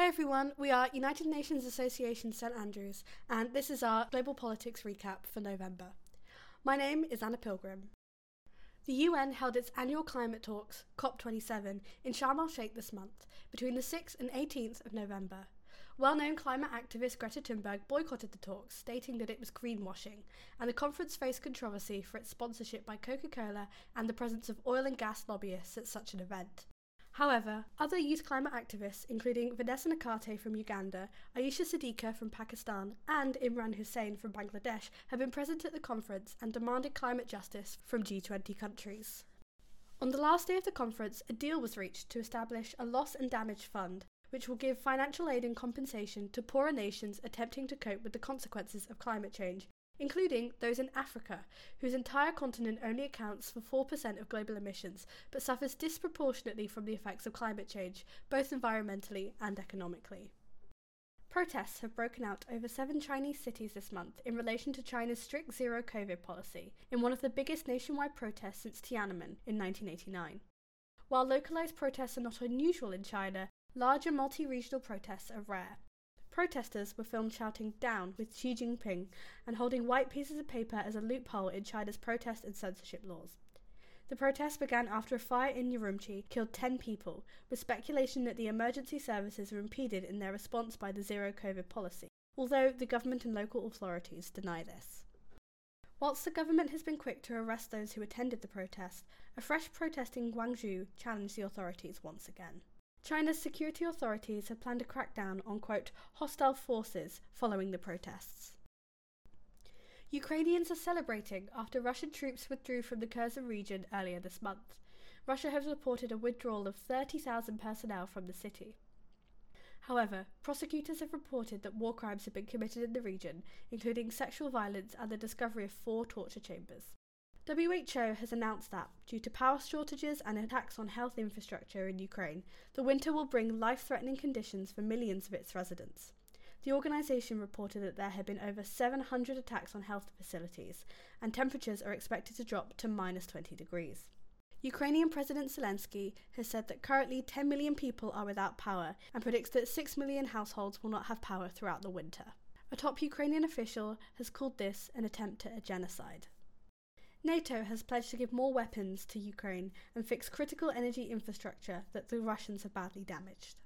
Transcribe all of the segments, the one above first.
Hi everyone, we are United Nations Association St Andrews, and this is our Global Politics Recap for November. My name is Anna Pilgrim. The UN held its annual climate talks, COP27, in Sharm el Sheikh this month, between the 6th and 18th of November. Well known climate activist Greta Thunberg boycotted the talks, stating that it was greenwashing, and the conference faced controversy for its sponsorship by Coca Cola and the presence of oil and gas lobbyists at such an event. However, other youth climate activists, including Vanessa Nakate from Uganda, Ayesha Siddiqa from Pakistan, and Imran Hussain from Bangladesh, have been present at the conference and demanded climate justice from G20 countries. On the last day of the conference, a deal was reached to establish a loss and damage fund, which will give financial aid and compensation to poorer nations attempting to cope with the consequences of climate change including those in Africa, whose entire continent only accounts for 4% of global emissions, but suffers disproportionately from the effects of climate change, both environmentally and economically. Protests have broken out over seven Chinese cities this month in relation to China's strict zero COVID policy, in one of the biggest nationwide protests since Tiananmen in 1989. While localized protests are not unusual in China, larger multi regional protests are rare, Protesters were filmed shouting down with Xi Jinping and holding white pieces of paper as a loophole in China's protest and censorship laws. The protests began after a fire in Urumqi killed 10 people, with speculation that the emergency services were impeded in their response by the zero COVID policy, although the government and local authorities deny this. Whilst the government has been quick to arrest those who attended the protest, a fresh protest in Guangzhou challenged the authorities once again. China's security authorities have planned a crackdown on, quote, hostile forces following the protests. Ukrainians are celebrating after Russian troops withdrew from the Kherson region earlier this month. Russia has reported a withdrawal of 30,000 personnel from the city. However, prosecutors have reported that war crimes have been committed in the region, including sexual violence and the discovery of four torture chambers. WHO has announced that, due to power shortages and attacks on health infrastructure in Ukraine, the winter will bring life threatening conditions for millions of its residents. The organisation reported that there had been over 700 attacks on health facilities, and temperatures are expected to drop to minus 20 degrees. Ukrainian President Zelensky has said that currently 10 million people are without power and predicts that 6 million households will not have power throughout the winter. A top Ukrainian official has called this an attempt at a genocide. NATO has pledged to give more weapons to Ukraine and fix critical energy infrastructure that the Russians have badly damaged.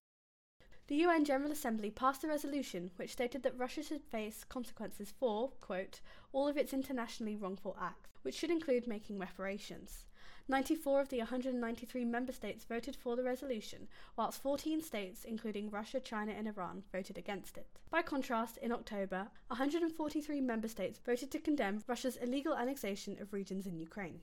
The UN General Assembly passed a resolution which stated that Russia should face consequences for, quote, all of its internationally wrongful acts, which should include making reparations. 94 of the 193 member states voted for the resolution, whilst 14 states, including Russia, China, and Iran, voted against it. By contrast, in October, 143 member states voted to condemn Russia's illegal annexation of regions in Ukraine.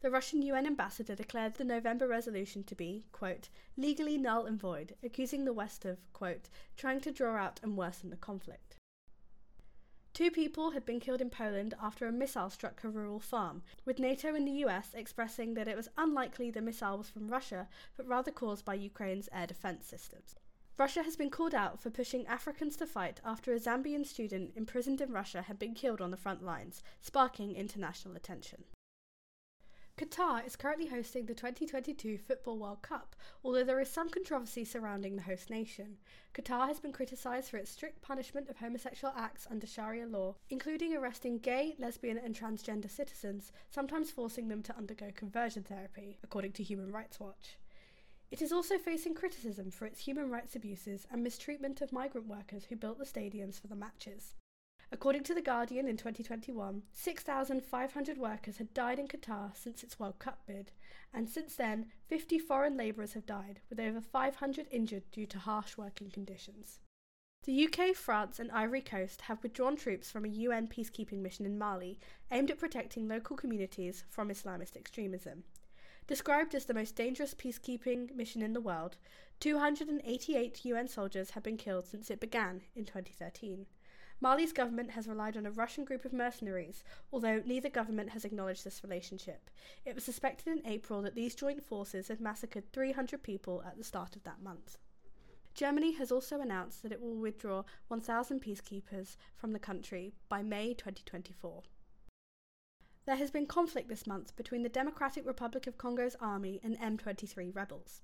The Russian UN ambassador declared the November resolution to be, quote, legally null and void, accusing the West of, quote, trying to draw out and worsen the conflict. Two people had been killed in Poland after a missile struck a rural farm, with NATO and the US expressing that it was unlikely the missile was from Russia, but rather caused by Ukraine's air defense systems. Russia has been called out for pushing Africans to fight after a Zambian student imprisoned in Russia had been killed on the front lines, sparking international attention. Qatar is currently hosting the 2022 Football World Cup, although there is some controversy surrounding the host nation. Qatar has been criticised for its strict punishment of homosexual acts under Sharia law, including arresting gay, lesbian, and transgender citizens, sometimes forcing them to undergo conversion therapy, according to Human Rights Watch. It is also facing criticism for its human rights abuses and mistreatment of migrant workers who built the stadiums for the matches. According to The Guardian in 2021, 6,500 workers had died in Qatar since its World Cup bid, and since then, 50 foreign labourers have died, with over 500 injured due to harsh working conditions. The UK, France, and Ivory Coast have withdrawn troops from a UN peacekeeping mission in Mali aimed at protecting local communities from Islamist extremism. Described as the most dangerous peacekeeping mission in the world, 288 UN soldiers have been killed since it began in 2013. Mali's government has relied on a Russian group of mercenaries, although neither government has acknowledged this relationship. It was suspected in April that these joint forces had massacred 300 people at the start of that month. Germany has also announced that it will withdraw 1,000 peacekeepers from the country by May 2024. There has been conflict this month between the Democratic Republic of Congo's army and M23 rebels.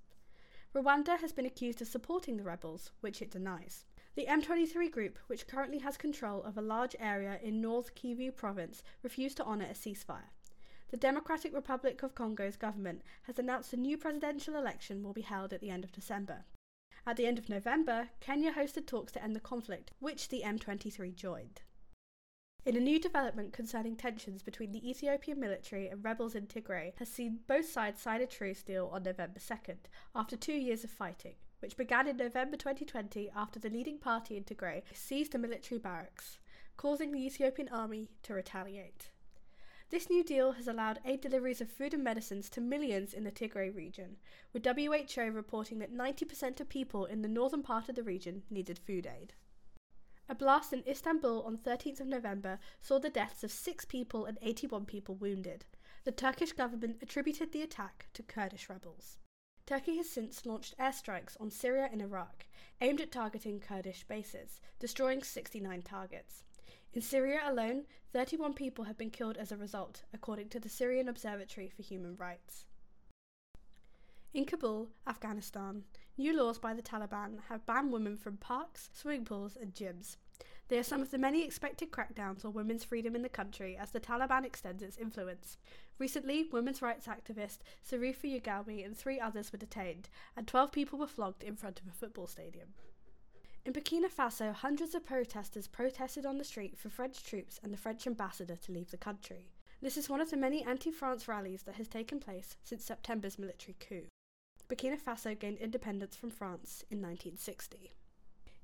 Rwanda has been accused of supporting the rebels, which it denies. The M23 group, which currently has control of a large area in North Kivu province, refused to honour a ceasefire. The Democratic Republic of Congo's government has announced a new presidential election will be held at the end of December. At the end of November, Kenya hosted talks to end the conflict, which the M23 joined. In a new development concerning tensions between the Ethiopian military and rebels in Tigray has seen both sides sign a truce deal on November 2nd, after two years of fighting, which began in November 2020 after the leading party in Tigray seized a military barracks, causing the Ethiopian army to retaliate. This new deal has allowed aid deliveries of food and medicines to millions in the Tigray region, with WHO reporting that 90% of people in the northern part of the region needed food aid. A blast in Istanbul on 13th of November saw the deaths of six people and 81 people wounded. The Turkish government attributed the attack to Kurdish rebels. Turkey has since launched airstrikes on Syria and Iraq, aimed at targeting Kurdish bases, destroying 69 targets. In Syria alone, 31 people have been killed as a result, according to the Syrian Observatory for Human Rights. In Kabul, Afghanistan, new laws by the Taliban have banned women from parks, swimming pools, and gyms. They are some of the many expected crackdowns on women's freedom in the country as the Taliban extends its influence. Recently, women's rights activist Sarifa Yougami and three others were detained, and 12 people were flogged in front of a football stadium. In Burkina Faso, hundreds of protesters protested on the street for French troops and the French ambassador to leave the country. This is one of the many anti France rallies that has taken place since September's military coup. Burkina Faso gained independence from France in 1960.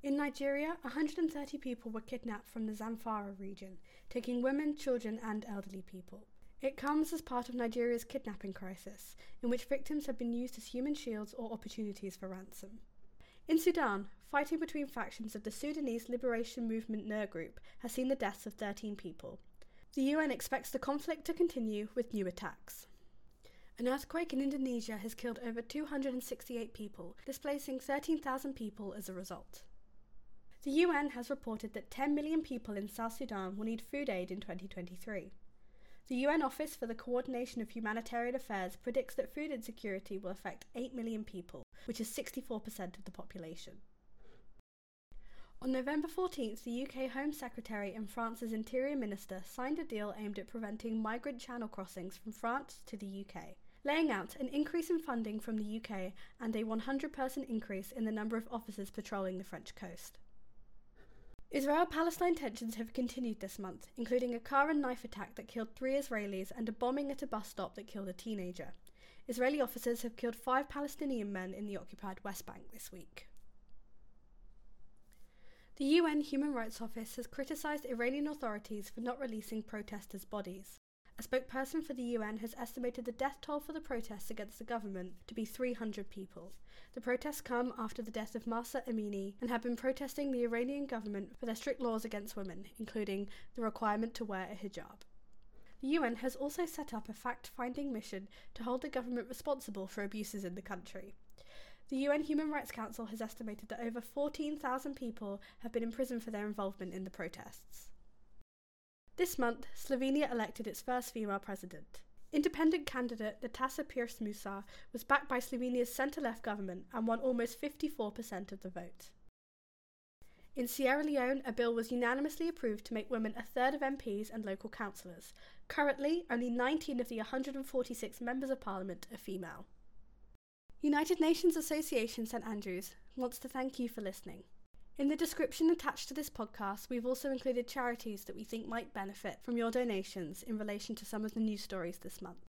In Nigeria, 130 people were kidnapped from the Zamfara region, taking women, children, and elderly people. It comes as part of Nigeria's kidnapping crisis, in which victims have been used as human shields or opportunities for ransom. In Sudan, fighting between factions of the Sudanese Liberation Movement Nur group has seen the deaths of 13 people. The UN expects the conflict to continue with new attacks. An earthquake in Indonesia has killed over 268 people, displacing 13,000 people as a result. The UN has reported that 10 million people in South Sudan will need food aid in 2023. The UN Office for the Coordination of Humanitarian Affairs predicts that food insecurity will affect 8 million people, which is 64% of the population. On November 14th, the UK Home Secretary and France's Interior Minister signed a deal aimed at preventing migrant channel crossings from France to the UK laying out an increase in funding from the UK and a 100% increase in the number of officers patrolling the French coast. Israel Palestine tensions have continued this month, including a car and knife attack that killed three Israelis and a bombing at a bus stop that killed a teenager. Israeli officers have killed five Palestinian men in the occupied West Bank this week. The UN Human Rights Office has criticised Iranian authorities for not releasing protesters' bodies. A spokesperson for the UN has estimated the death toll for the protests against the government to be 300 people. The protests come after the death of Mahsa Amini and have been protesting the Iranian government for their strict laws against women, including the requirement to wear a hijab. The UN has also set up a fact finding mission to hold the government responsible for abuses in the country. The UN Human Rights Council has estimated that over 14,000 people have been imprisoned for their involvement in the protests. This month, Slovenia elected its first female president. Independent candidate Nataša Pirc Musar was backed by Slovenia's centre left government and won almost 54% of the vote. In Sierra Leone, a bill was unanimously approved to make women a third of MPs and local councillors. Currently, only 19 of the 146 members of parliament are female. United Nations Association St Andrews wants to thank you for listening. In the description attached to this podcast, we've also included charities that we think might benefit from your donations in relation to some of the news stories this month.